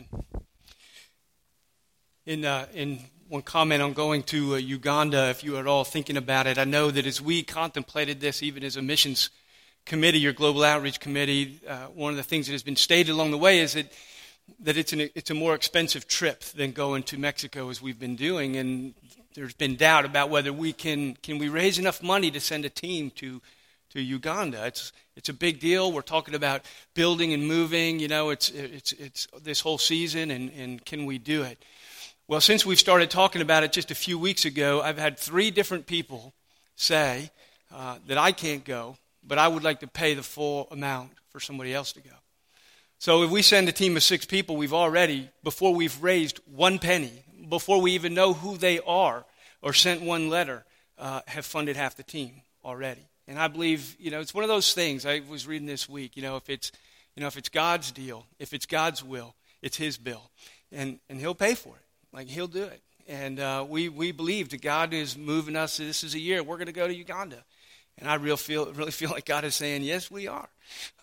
Amen. In, uh, in one comment on going to uh, Uganda, if you are at all thinking about it, I know that as we contemplated this, even as a missions committee, your global outreach committee, uh, one of the things that has been stated along the way is that, that it's, an, it's a more expensive trip than going to Mexico as we've been doing. And there's been doubt about whether we can, can we raise enough money to send a team to, to Uganda. It's, it's a big deal. We're talking about building and moving. You know, it's, it's, it's this whole season, and, and can we do it? Well, since we've started talking about it just a few weeks ago, I've had three different people say uh, that I can't go, but I would like to pay the full amount for somebody else to go. So if we send a team of six people, we've already, before we've raised one penny, before we even know who they are or sent one letter, uh, have funded half the team already. And I believe, you know, it's one of those things I was reading this week, you know, if it's, you know, if it's God's deal, if it's God's will, it's his bill. And, and he'll pay for it. Like, he'll do it. And uh, we, we believe that God is moving us. This is a year. We're going to go to Uganda. And I real feel, really feel like God is saying, yes, we are.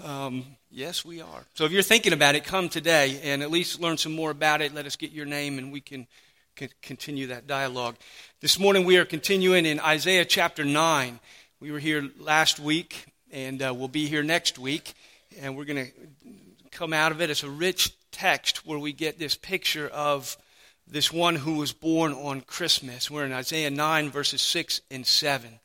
Um, yes, we are. So if you're thinking about it, come today and at least learn some more about it. Let us get your name and we can continue that dialogue. This morning we are continuing in Isaiah chapter 9. We were here last week and uh, we'll be here next week. And we're going to come out of it. It's a rich text where we get this picture of this one who was born on Christmas. We're in Isaiah 9, verses 6 and 7.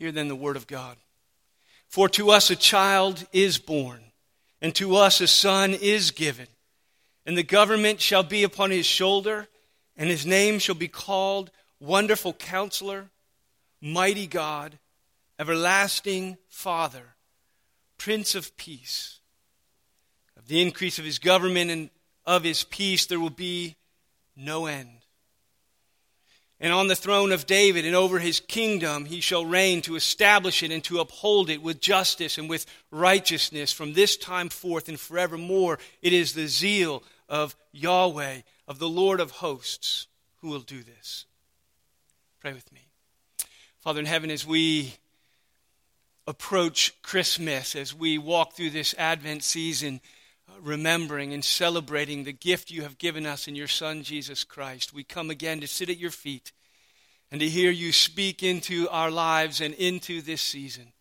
Hear then the word of God. For to us a child is born, and to us a son is given, and the government shall be upon his shoulder, and his name shall be called Wonderful Counselor, Mighty God, Everlasting Father Prince of Peace. Of the increase of his government and of his peace, there will be no end. And on the throne of David and over his kingdom, he shall reign to establish it and to uphold it with justice and with righteousness from this time forth and forevermore. It is the zeal of Yahweh, of the Lord of hosts, who will do this. Pray with me. Father in heaven, as we approach Christmas, as we walk through this Advent season, uh, remembering and celebrating the gift you have given us in your Son, Jesus Christ, we come again to sit at your feet and to hear you speak into our lives and into this season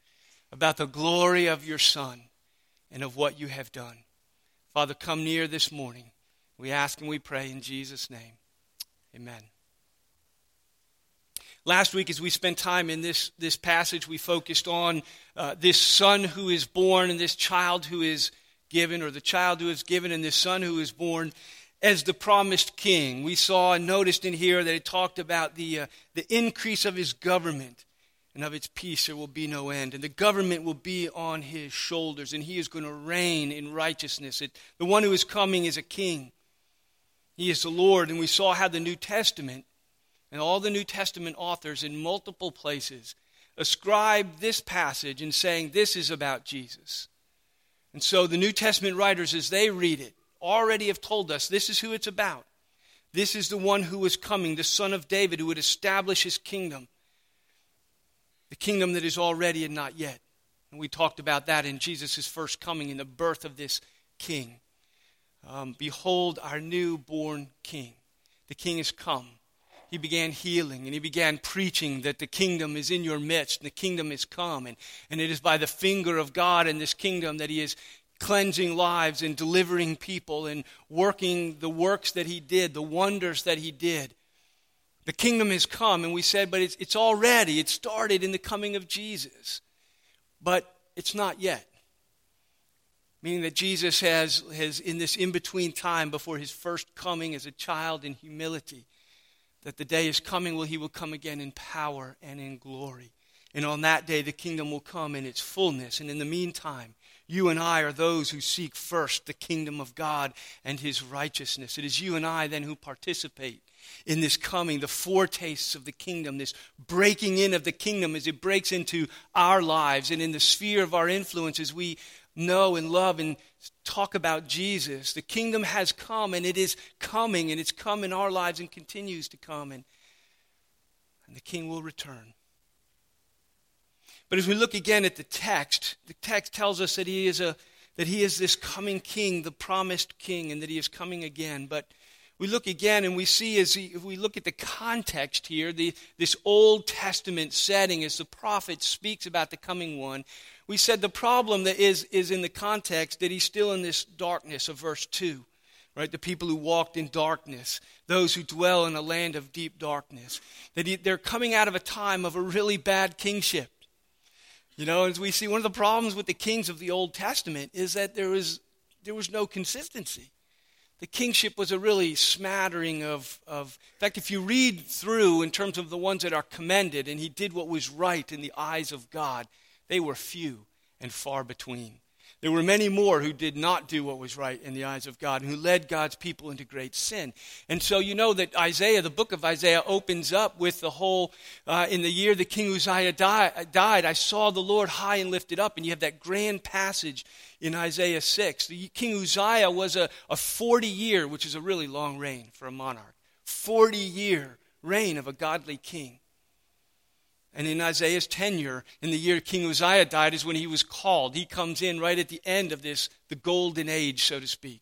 about the glory of your Son and of what you have done. Father, come near this morning. We ask and we pray in Jesus' name. Amen. Last week, as we spent time in this, this passage, we focused on uh, this son who is born and this child who is given, or the child who is given and this son who is born as the promised king. We saw and noticed in here that it talked about the, uh, the increase of his government and of its peace there will be no end. And the government will be on his shoulders, and he is going to reign in righteousness. It, the one who is coming is a king, he is the Lord. And we saw how the New Testament and all the New Testament authors in multiple places ascribe this passage and saying this is about Jesus. And so the New Testament writers, as they read it, already have told us this is who it's about. This is the one who is coming, the son of David, who would establish his kingdom, the kingdom that is already and not yet. And we talked about that in Jesus' first coming, in the birth of this king. Um, Behold our newborn king. The king has come he began healing and he began preaching that the kingdom is in your midst and the kingdom is come. And, and it is by the finger of God in this kingdom that he is cleansing lives and delivering people and working the works that he did, the wonders that he did. The kingdom has come, and we said, but it's, it's already, it started in the coming of Jesus. But it's not yet. Meaning that Jesus has, has in this in between time before his first coming as a child in humility, that the day is coming where he will come again in power and in glory. And on that day, the kingdom will come in its fullness. And in the meantime, you and I are those who seek first the kingdom of God and his righteousness. It is you and I then who participate in this coming, the foretastes of the kingdom, this breaking in of the kingdom as it breaks into our lives and in the sphere of our influence as We know and love and talk about Jesus. The kingdom has come and it is coming and it's come in our lives and continues to come and, and the king will return. But as we look again at the text, the text tells us that he is a that he is this coming king, the promised king, and that he is coming again. But we look again and we see as if we look at the context here, the, this Old Testament setting as the prophet speaks about the coming one, we said the problem that is, is in the context that he's still in this darkness of verse 2 right? The people who walked in darkness, those who dwell in a land of deep darkness. That he, they're coming out of a time of a really bad kingship. You know, as we see, one of the problems with the kings of the Old Testament is that there was, there was no consistency. The kingship was a really smattering of, of. In fact, if you read through in terms of the ones that are commended, and he did what was right in the eyes of God, they were few and far between. There were many more who did not do what was right in the eyes of God, who led God's people into great sin. And so you know that Isaiah, the book of Isaiah, opens up with the whole, uh, in the year the king Uzziah die, died, I saw the Lord high and lifted up. And you have that grand passage in Isaiah 6. The king Uzziah was a, a 40 year, which is a really long reign for a monarch, 40 year reign of a godly king. And in Isaiah's tenure, in the year King Uzziah died, is when he was called. He comes in right at the end of this, the golden age, so to speak.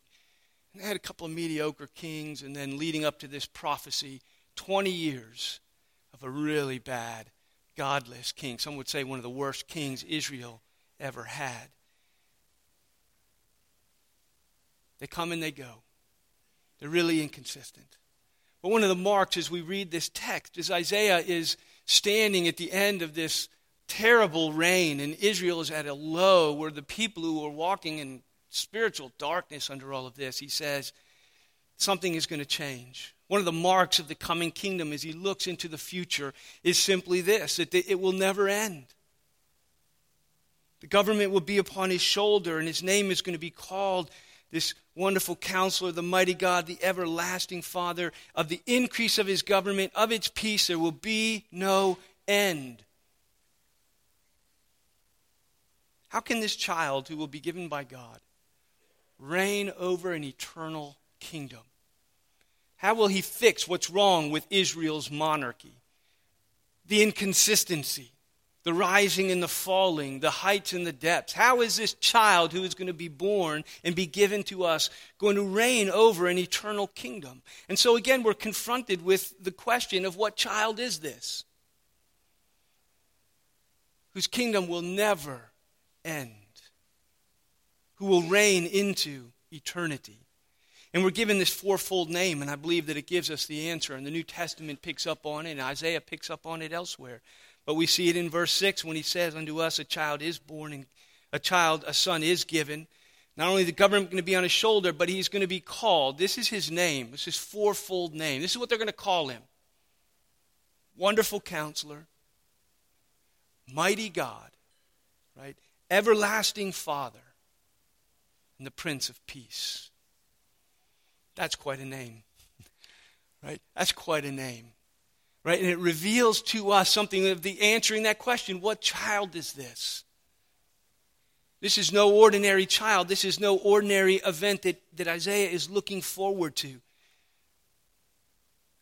And they had a couple of mediocre kings, and then leading up to this prophecy, 20 years of a really bad, godless king. Some would say one of the worst kings Israel ever had. They come and they go. They're really inconsistent. But one of the marks as we read this text is Isaiah is standing at the end of this terrible reign, and Israel is at a low where the people who are walking in spiritual darkness under all of this, he says, something is going to change. One of the marks of the coming kingdom as he looks into the future is simply this that it will never end. The government will be upon his shoulder, and his name is going to be called this wonderful counselor, the mighty God, the everlasting Father, of the increase of his government, of its peace, there will be no end. How can this child, who will be given by God, reign over an eternal kingdom? How will he fix what's wrong with Israel's monarchy? The inconsistency, the rising and the falling, the heights and the depths. How is this child who is going to be born and be given to us going to reign over an eternal kingdom? And so again, we're confronted with the question of what child is this? Whose kingdom will never end, who will reign into eternity. And we're given this fourfold name, and I believe that it gives us the answer. And the New Testament picks up on it, and Isaiah picks up on it elsewhere. But we see it in verse 6 when he says, Unto us a child is born, and a child, a son is given. Not only the government going to be on his shoulder, but he's going to be called. This is his name. This is fourfold name. This is what they're going to call him. Wonderful counselor, mighty God, right? Everlasting Father, and the Prince of Peace. That's quite a name. right? That's quite a name right? And it reveals to us something of the answering that question what child is this? This is no ordinary child. This is no ordinary event that, that Isaiah is looking forward to.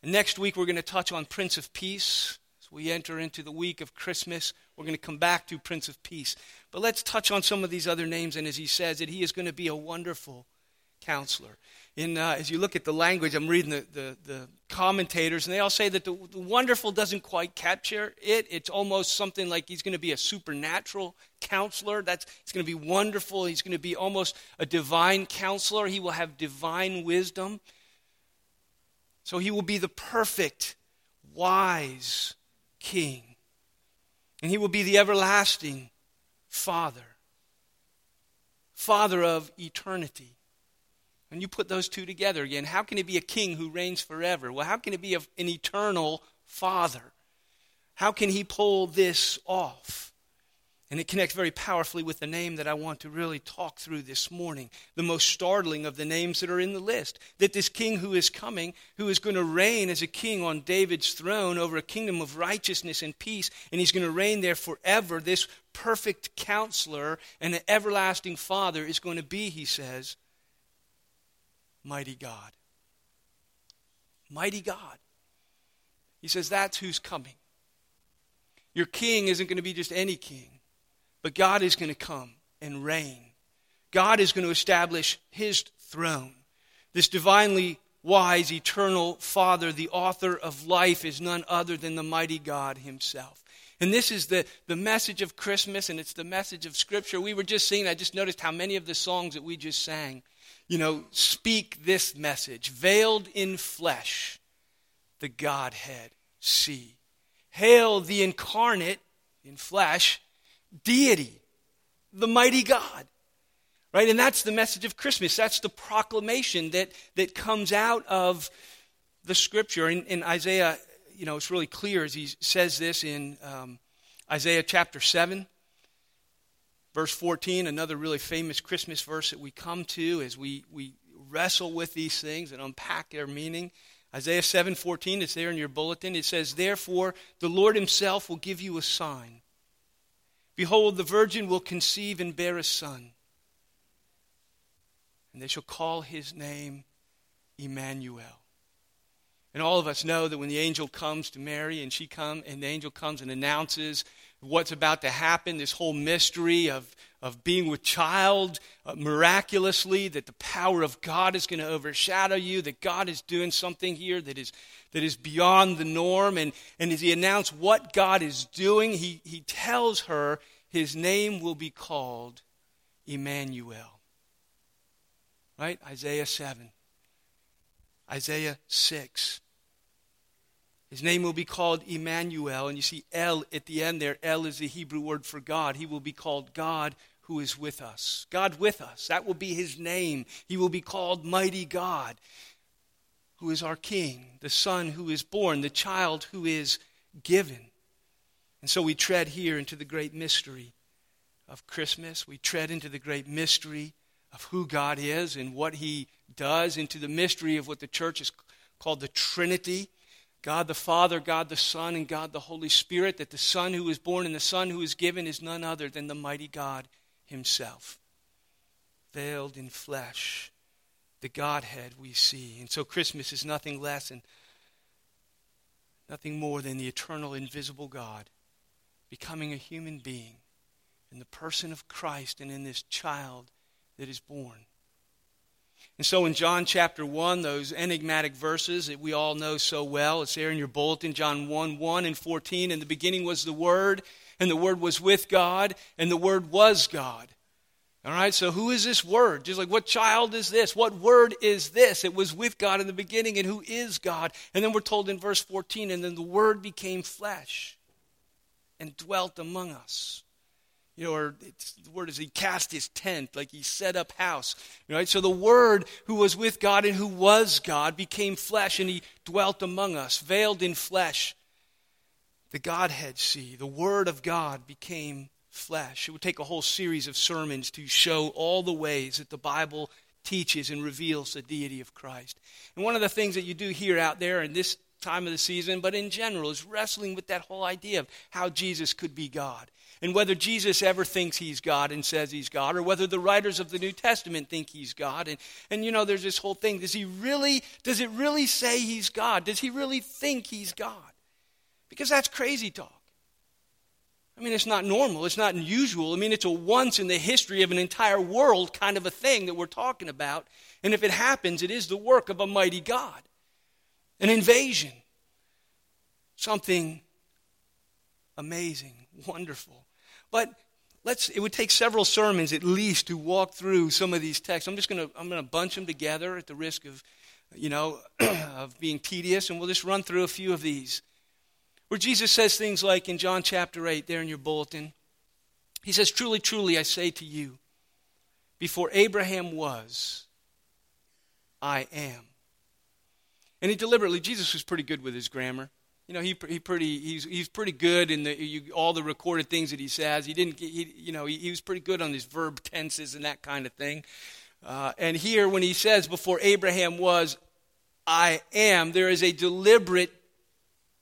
Next week, we're going to touch on Prince of Peace. As we enter into the week of Christmas, we're going to come back to Prince of Peace. But let's touch on some of these other names. And as he says, that he is going to be a wonderful counselor in, uh, as you look at the language, I'm reading the, the, the commentators, and they all say that the, the, wonderful doesn't quite capture it. It's almost something like he's going to be a supernatural counselor. That's, he's going to be wonderful. He's going to be almost a divine counselor. He will have divine wisdom. So he will be the perfect, wise king. And he will be the everlasting Father, Father of eternity. And you put those two together again, how can it be a king who reigns forever? Well, how can it be an eternal father? How can he pull this off? And it connects very powerfully with the name that I want to really talk through this morning, the most startling of the names that are in the list. That this king who is coming, who is going to reign as a king on David's throne over a kingdom of righteousness and peace, and he's going to reign there forever, this perfect counselor and an everlasting father is going to be, he says, mighty God. Mighty God. He says, That's who's coming. Your king isn't going to be just any king, but God is going to come and reign. God is going to establish his throne. This divinely wise, eternal Father, the author of life, is none other than the mighty God himself. And this is the, the message of Christmas, and it's the message of Scripture. We were just singing, I just noticed how many of the songs that we just sang, you know, speak this message veiled in flesh, the Godhead see. Hail the incarnate in flesh deity, the mighty God. Right? And that's the message of Christmas. That's the proclamation that, that comes out of the scripture. In, in Isaiah, you know, it's really clear as he says this in um, Isaiah chapter 7, verse 14, another really famous Christmas verse that we come to as we, we wrestle with these things and unpack their meaning. Isaiah 7:14 it's there in your bulletin. It says therefore the Lord himself will give you a sign. Behold the virgin will conceive and bear a son and they shall call his name Emmanuel. And all of us know that when the angel comes to Mary and she come and the angel comes and announces what's about to happen this whole mystery of of being with child uh, miraculously, that the power of God is going to overshadow you, that God is doing something here that is, that is beyond the norm. And, and as he announced what God is doing, he, he tells her his name will be called Emmanuel. Right? Isaiah 7. Isaiah 6. His name will be called Emmanuel. And you see El at the end there. El is the Hebrew word for God. He will be called God who is with us. God with us. That will be his name. He will be called Mighty God, who is our King, the Son who is born, the child who is given. And so we tread here into the great mystery of Christmas. We tread into the great mystery of who God is and what he does, into the mystery of what the church is called the Trinity. God the Father, God the Son, and God the Holy Spirit, that the Son who is born and the Son who is given is none other than the mighty God himself, veiled in flesh, the Godhead we see. And so Christmas is nothing less and nothing more than the eternal, invisible God becoming a human being in the person of Christ and in this child that is born. And so in John chapter 1, those enigmatic verses that we all know so well, it's there in your bulletin, John 1 1 and 14. In the beginning was the Word, and the Word was with God, and the Word was God. All right, so who is this Word? Just like, what child is this? What Word is this? It was with God in the beginning, and who is God? And then we're told in verse 14, and then the Word became flesh and dwelt among us. You know, or the word is he cast his tent, like he set up house. Right? So the Word who was with God and who was God became flesh, and he dwelt among us, veiled in flesh the Godhead see. The Word of God became flesh. It would take a whole series of sermons to show all the ways that the Bible teaches and reveals the deity of Christ. And one of the things that you do hear out there in this time of the season, but in general, is wrestling with that whole idea of how Jesus could be God. And whether Jesus ever thinks he's God and says he's God, or whether the writers of the New Testament think he's God. And, and you know, there's this whole thing. Does he really, does it really say he's God? Does he really think he's God? Because that's crazy talk. I mean, it's not normal. It's not unusual. I mean, it's a once in the history of an entire world kind of a thing that we're talking about. And if it happens, it is the work of a mighty God. An invasion. Something amazing, wonderful. But let's it would take several sermons at least to walk through some of these texts. I'm just going to I'm going to bunch them together at the risk of you know of being tedious and we'll just run through a few of these where Jesus says things like in John chapter 8, there in your bulletin, he says, Truly, truly, I say to you, before Abraham was, I am. And he deliberately, Jesus was pretty good with his grammar. You know, he, he pretty, he's, he's pretty good in the, you, all the recorded things that he says. He didn't, he, you know, he, he was pretty good on his verb tenses and that kind of thing. Uh, and here, when he says, before Abraham was, I am, there is a deliberate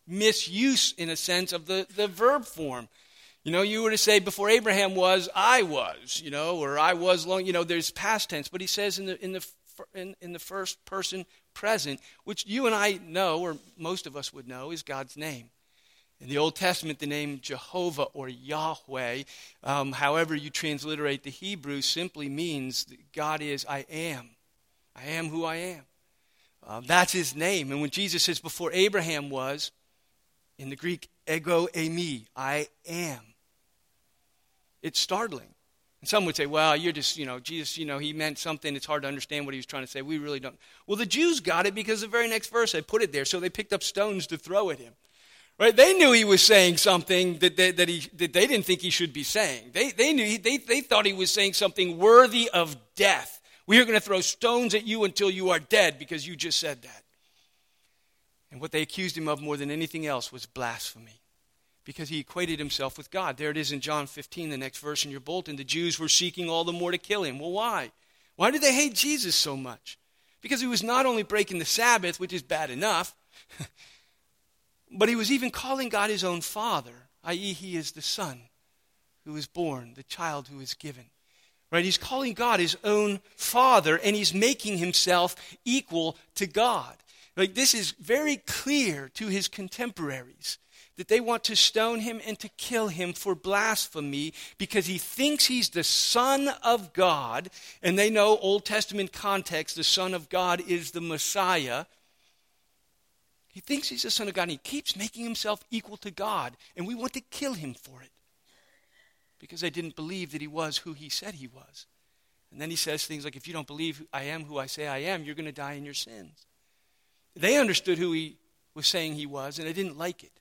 misuse, in a sense, of the, the verb form. You know, you were to say, before Abraham was, I was, you know, or I was long, you know, there's past tense, but he says in the, in the, in, in the first person present, which you and I know, or most of us would know, is God's name. In the Old Testament, the name Jehovah or Yahweh, um, however you transliterate the Hebrew, simply means God is I am. I am who I am. Uh, that's his name. And when Jesus says, before Abraham was, in the Greek, ego eimi, I am, it's startling. And some would say, well, you're just, you know, Jesus, you know, he meant something. It's hard to understand what he was trying to say. We really don't. Well, the Jews got it because the very next verse I put it there, so they picked up stones to throw at him. Right? They knew he was saying something that they, that he, that they didn't think he should be saying. They, they, knew he, they, they thought he was saying something worthy of death. We are going to throw stones at you until you are dead because you just said that. And what they accused him of more than anything else was blasphemy because he equated himself with God. There it is in John 15, the next verse in your bulletin. The Jews were seeking all the more to kill him. Well, why? Why did they hate Jesus so much? Because he was not only breaking the Sabbath, which is bad enough, But he was even calling God his own father, i.e., he is the son who is born, the child who is given. Right? He's calling God his own father, and he's making himself equal to God. Like this is very clear to his contemporaries that they want to stone him and to kill him for blasphemy because he thinks he's the Son of God. And they know Old Testament context, the Son of God is the Messiah. He thinks he's the Son of God, and he keeps making himself equal to God, and we want to kill him for it because they didn't believe that he was who he said he was. And then he says things like, If you don't believe I am who I say I am, you're going to die in your sins. They understood who he was saying he was, and they didn't like it.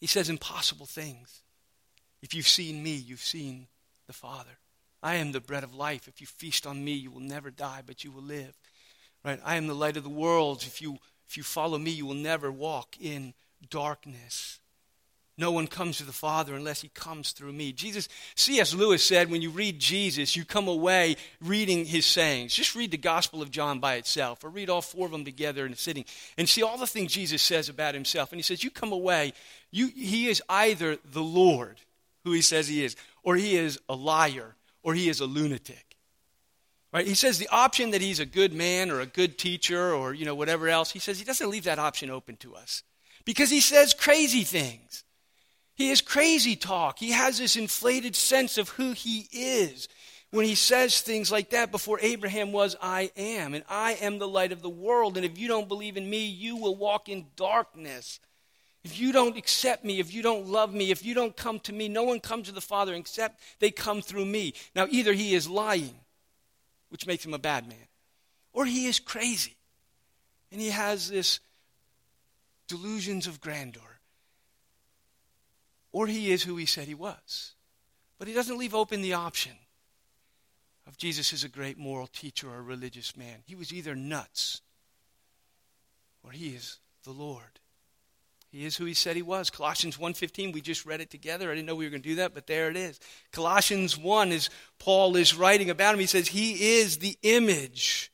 He says impossible things. If you've seen me, you've seen the Father. I am the bread of life. If you feast on me, you will never die, but you will live. Right? I am the light of the world. If you, if you follow me, you will never walk in darkness. No one comes to the Father unless he comes through me. Jesus, C.S. Lewis said, when you read Jesus, you come away reading his sayings. Just read the Gospel of John by itself, or read all four of them together in a sitting, and see all the things Jesus says about himself. And he says, You come away, you, he is either the Lord, who he says he is, or he is a liar, or he is a lunatic. Right? He says the option that he's a good man or a good teacher or you know whatever else, he says he doesn't leave that option open to us. Because he says crazy things. He has crazy talk. He has this inflated sense of who he is. When he says things like that, before Abraham was, I am, and I am the light of the world, and if you don't believe in me, you will walk in darkness. If you don't accept me, if you don't love me, if you don't come to me, no one comes to the Father except they come through me. Now, either he is lying which makes him a bad man. Or he is crazy and he has this delusions of grandeur. Or he is who he said he was. But he doesn't leave open the option of Jesus is a great moral teacher or a religious man. He was either nuts or he is the Lord. He is who he said he was. Colossians 1:15, we just read it together. I didn't know we were going to do that, but there it is. Colossians 1 is Paul is writing about him. He says he is the image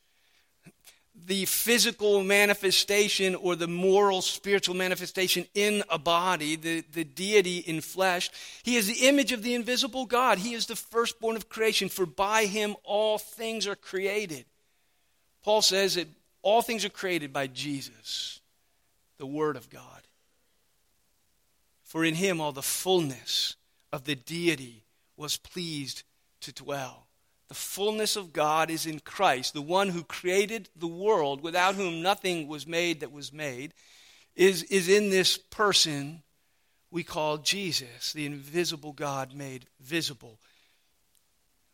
the physical manifestation or the moral spiritual manifestation in a body, the, the deity in flesh. He is the image of the invisible God. He is the firstborn of creation, for by him all things are created. Paul says that all things are created by Jesus, the Word of God. For in him all the fullness of the deity was pleased to dwell. The fullness of God is in Christ, the one who created the world, without whom nothing was made that was made, is, is in this person we call Jesus, the invisible God made visible.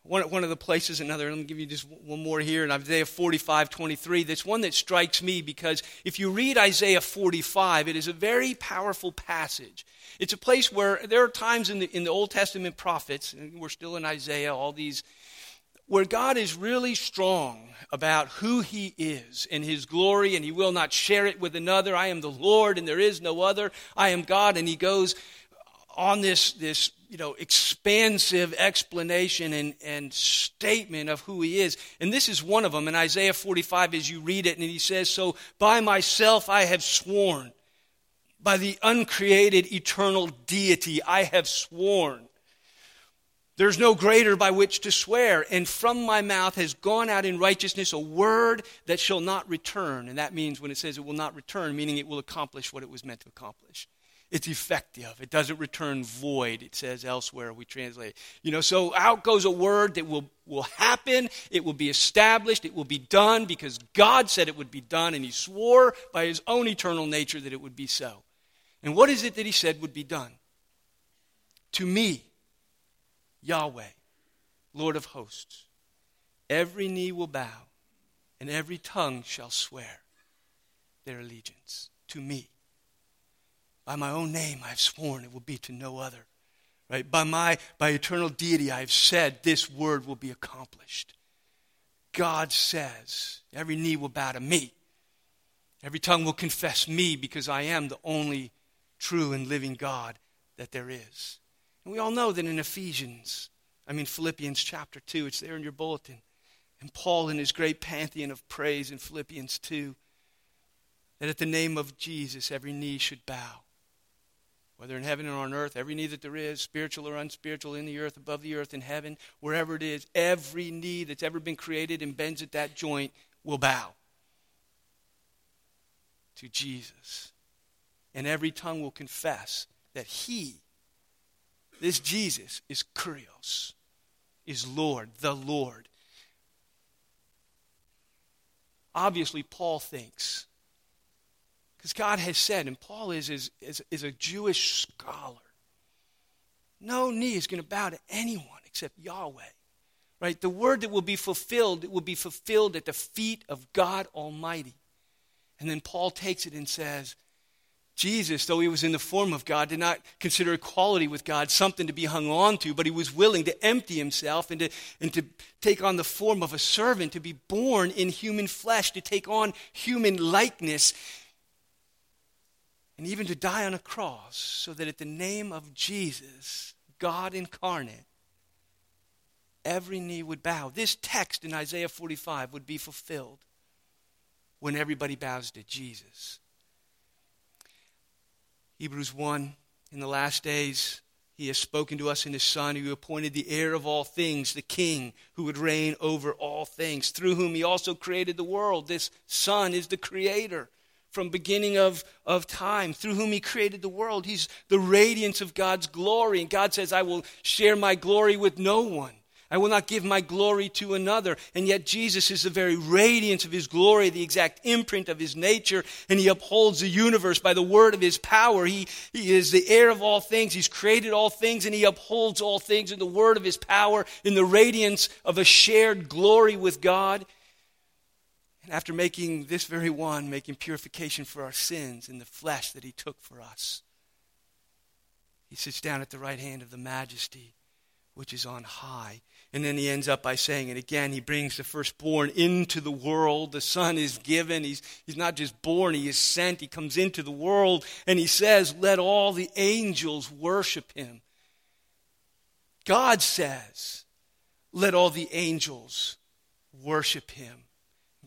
One, one of the places, another, let me give you just one more here in Isaiah 45 23. That's one that strikes me because if you read Isaiah 45, it is a very powerful passage. It's a place where there are times in the, in the Old Testament prophets, and we're still in Isaiah, all these, where God is really strong about who he is and his glory, and he will not share it with another. I am the Lord, and there is no other. I am God. And he goes on this, this you know, expansive explanation and, and statement of who he is. And this is one of them in Isaiah 45 as you read it. And he says, So by myself I have sworn, by the uncreated eternal deity I have sworn. There's no greater by which to swear. And from my mouth has gone out in righteousness a word that shall not return. And that means when it says it will not return, meaning it will accomplish what it was meant to accomplish. It's effective. It doesn't return void, it says elsewhere, we translate. You know, so out goes a word that will, will happen, it will be established, it will be done because God said it would be done, and He swore by His own eternal nature that it would be so. And what is it that He said would be done? To me, Yahweh, Lord of hosts. Every knee will bow, and every tongue shall swear their allegiance to me. By my own name I have sworn it will be to no other. Right? By my by eternal deity I have said this word will be accomplished. God says, every knee will bow to me. Every tongue will confess me because I am the only true and living God that there is. And we all know that in Ephesians, I mean Philippians chapter 2, it's there in your bulletin. And Paul, in his great pantheon of praise in Philippians 2, that at the name of Jesus every knee should bow. Whether in heaven or on earth, every knee that there is, spiritual or unspiritual, in the earth, above the earth, in heaven, wherever it is, every knee that's ever been created and bends at that joint will bow to Jesus. And every tongue will confess that He this Jesus is Kurios, is Lord, the Lord. Obviously, Paul thinks, because God has said, and Paul is, is, is, is a Jewish scholar, no knee is going to bow to anyone except Yahweh. Right? The word that will be fulfilled, it will be fulfilled at the feet of God Almighty. And then Paul takes it and says, Jesus, though he was in the form of God, did not consider equality with God something to be hung on to, but he was willing to empty himself and to, and to take on the form of a servant, to be born in human flesh, to take on human likeness, and even to die on a cross, so that at the name of Jesus, God incarnate, every knee would bow. This text in Isaiah 45 would be fulfilled when everybody bows to Jesus. Hebrews 1 In the last days, he has spoken to us in his Son, who appointed the heir of all things, the King, who would reign over all things, through whom he also created the world. This Son is the Creator from beginning of, of time, through whom he created the world. He's the radiance of God's glory. And God says, I will share my glory with no one. I will not give my glory to another. And yet, Jesus is the very radiance of his glory, the exact imprint of his nature, and he upholds the universe by the word of his power. He, he is the heir of all things. He's created all things, and he upholds all things in the word of his power, in the radiance of a shared glory with God. And after making this very one, making purification for our sins in the flesh that he took for us, he sits down at the right hand of the majesty which is on high. And then he ends up by saying it again. He brings the firstborn into the world. The Son is given. He's, he's not just born, he is sent. He comes into the world and he says, Let all the angels worship him. God says, Let all the angels worship him.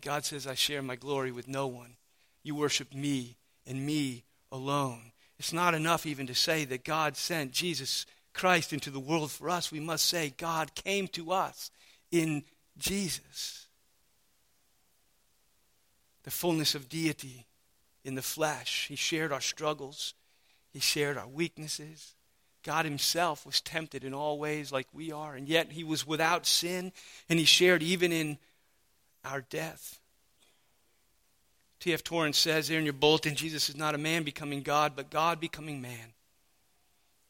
God says, I share my glory with no one. You worship me and me alone. It's not enough even to say that God sent Jesus Christ into the world for us, we must say God came to us in Jesus. The fullness of deity in the flesh. He shared our struggles, He shared our weaknesses. God Himself was tempted in all ways like we are, and yet He was without sin, and He shared even in our death. T.F. Torrance says there in your bulletin Jesus is not a man becoming God, but God becoming man.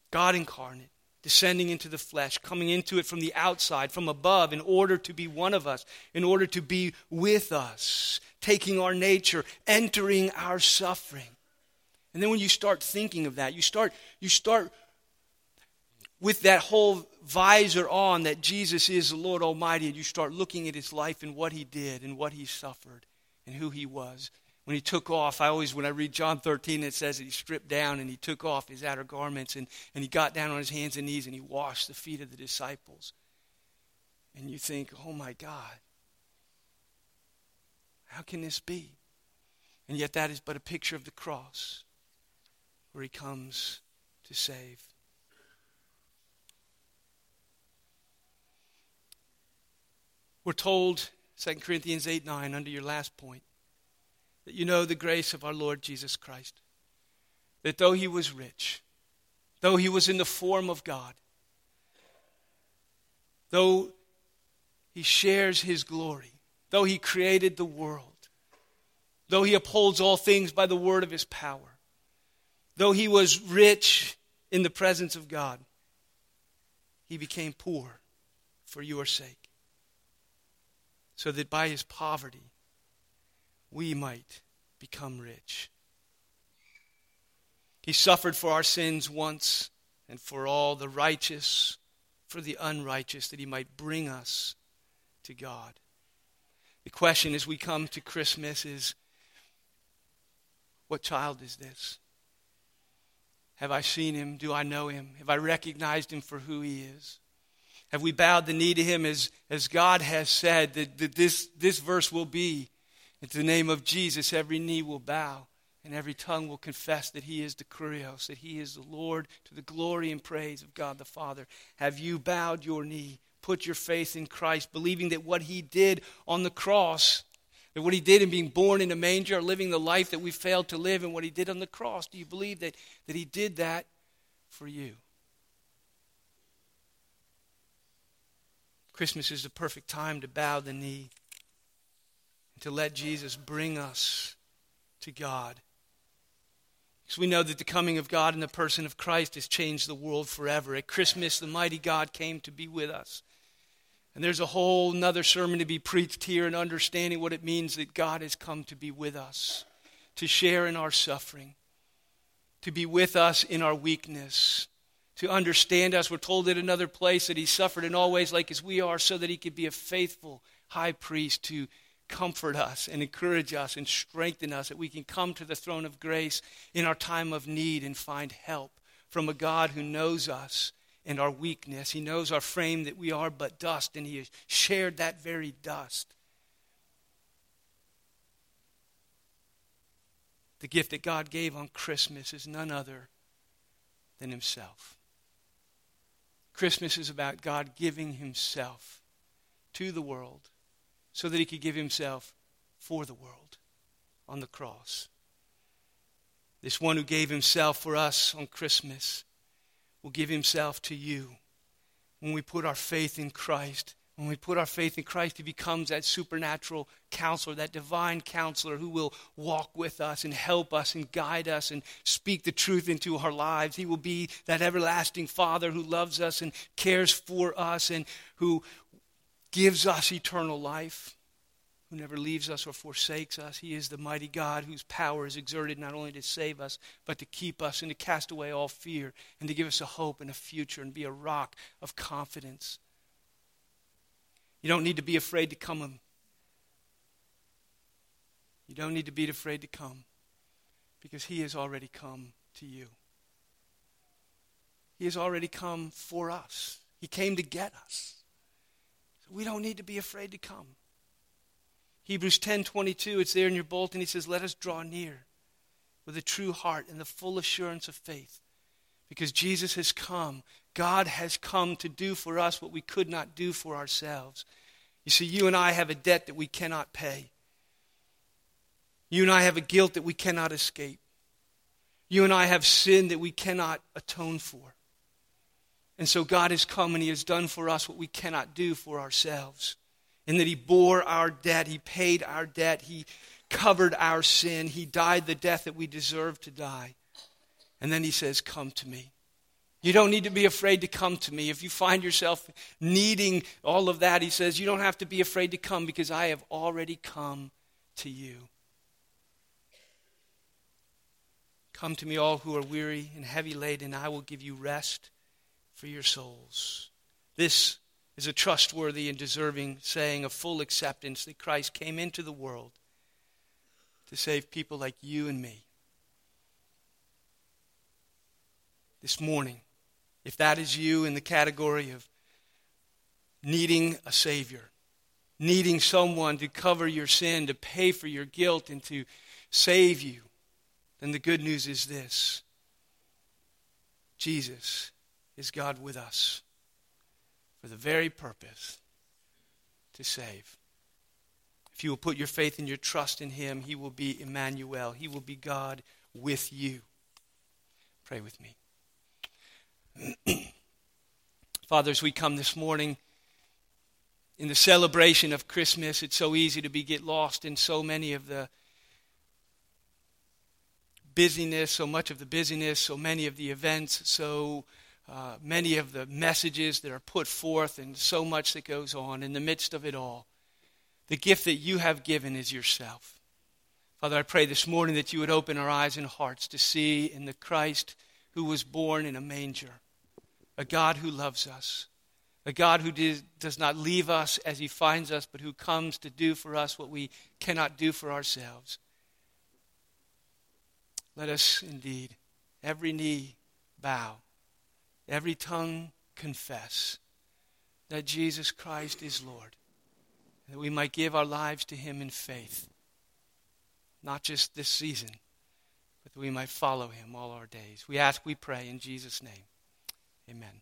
God incarnate descending into the flesh, coming into it from the outside, from above, in order to be one of us, in order to be with us, taking our nature, entering our suffering. And then when you start thinking of that, you start, you start with that whole visor on that Jesus is the Lord Almighty, and you start looking at his life and what he did and what he suffered and who he was when he took off, I always, when I read John 13, it says that he stripped down and he took off his outer garments and, and he got down on his hands and knees and he washed the feet of the disciples. And you think, oh my God, how can this be? And yet that is but a picture of the cross where he comes to save. We're told, 2 Corinthians 8 9, under your last point, that you know the grace of our Lord Jesus Christ. That though he was rich, though he was in the form of God, though he shares his glory, though he created the world, though he upholds all things by the word of his power, though he was rich in the presence of God, he became poor for your sake, so that by his poverty we might become rich. He suffered for our sins once and for all, the righteous for the unrighteous, that he might bring us to God. The question as we come to Christmas is what child is this? Have I seen him? Do I know him? Have I recognized him for who he is? Have we bowed the knee to him as, as God has said that, that this, this verse will be? In the name of Jesus, every knee will bow and every tongue will confess that he is the Kurios, that he is the Lord to the glory and praise of God the Father. Have you bowed your knee, put your faith in Christ, believing that what he did on the cross that what he did in being born in a manger, living the life that we failed to live, and what he did on the cross, do you believe that, that he did that for you? Christmas is the perfect time to bow the knee to let Jesus bring us to God. Because we know that the coming of God in the person of Christ has changed the world forever. At Christmas, the mighty God came to be with us. And there's a whole another sermon to be preached here in understanding what it means that God has come to be with us, to share in our suffering, to be with us in our weakness, to understand us. We're told in another place that he suffered in all ways like as we are, so that he could be a faithful high priest to comfort us and encourage us and strengthen us, that we can come to the throne of grace in our time of need and find help from a God who knows us and our weakness. He knows our frame that we are but dust, and He has shared that very dust. The gift that God gave on Christmas is none other than Himself. Christmas is about God giving Himself to the world so that He could give Himself for the world on the cross. This one who gave Himself for us on Christmas will give himself to you. When we put our faith in Christ, when we put our faith in Christ, He becomes that supernatural counselor, that divine counselor who will walk with us and help us and guide us and speak the truth into our lives. He will be that everlasting Father who loves us and cares for us and who gives us eternal life who never leaves us or forsakes us. He is the mighty God whose power is exerted not only to save us, but to keep us and to cast away all fear and to give us a hope and a future and be a rock of confidence. You don't need to be afraid to come. You don't need to be afraid to come because He has already come to you. He has already come for us. He came to get us. We don't need to be afraid to come. Hebrews 10:22 it's there in your bulletin. He says let us draw near with a true heart and the full assurance of faith because Jesus has come. God has come to do for us what we could not do for ourselves. You see you and I have a debt that we cannot pay. You and I have a guilt that we cannot escape. You and I have sin that we cannot atone for and so God has come and he has done for us what we cannot do for ourselves In that He bore our debt, He paid our debt, He covered our sin, He died the death that we deserve to die. And then He says, Come to me. You don't need to be afraid to come to me. If you find yourself needing all of that, He says, You don't have to be afraid to come because I have already come to you. Come to me, all who are weary and heavy laden, I will give you rest for your souls. This is a trustworthy and deserving saying of full acceptance that Christ came into the world to save people like you and me. This morning, if that is you in the category of needing a Savior, needing someone to cover your sin, to pay for your guilt, and to save you, then the good news is this Jesus is God with us for the very purpose to save. If you will put your faith and your trust in him, he will be Emmanuel. He will be God with you. Pray with me. Father, as we come this morning in the celebration of Christmas, it's so easy to be get lost in so many of the busyness, so much of the busyness, so many of the events, so uh, many of the messages that are put forth, and so much that goes on in the midst of it all. The gift that you have given is yourself. Father, I pray this morning that you would open our eyes and hearts to see in the Christ who was born in a manger a God who loves us, a God who does not leave us as he finds us, but who comes to do for us what we cannot do for ourselves. Let us indeed, every knee bow, every tongue confess that Jesus Christ is Lord, that we might give our lives to him in faith, not just this season, but that we might follow him all our days. We ask, we pray in Jesus' name. Amen.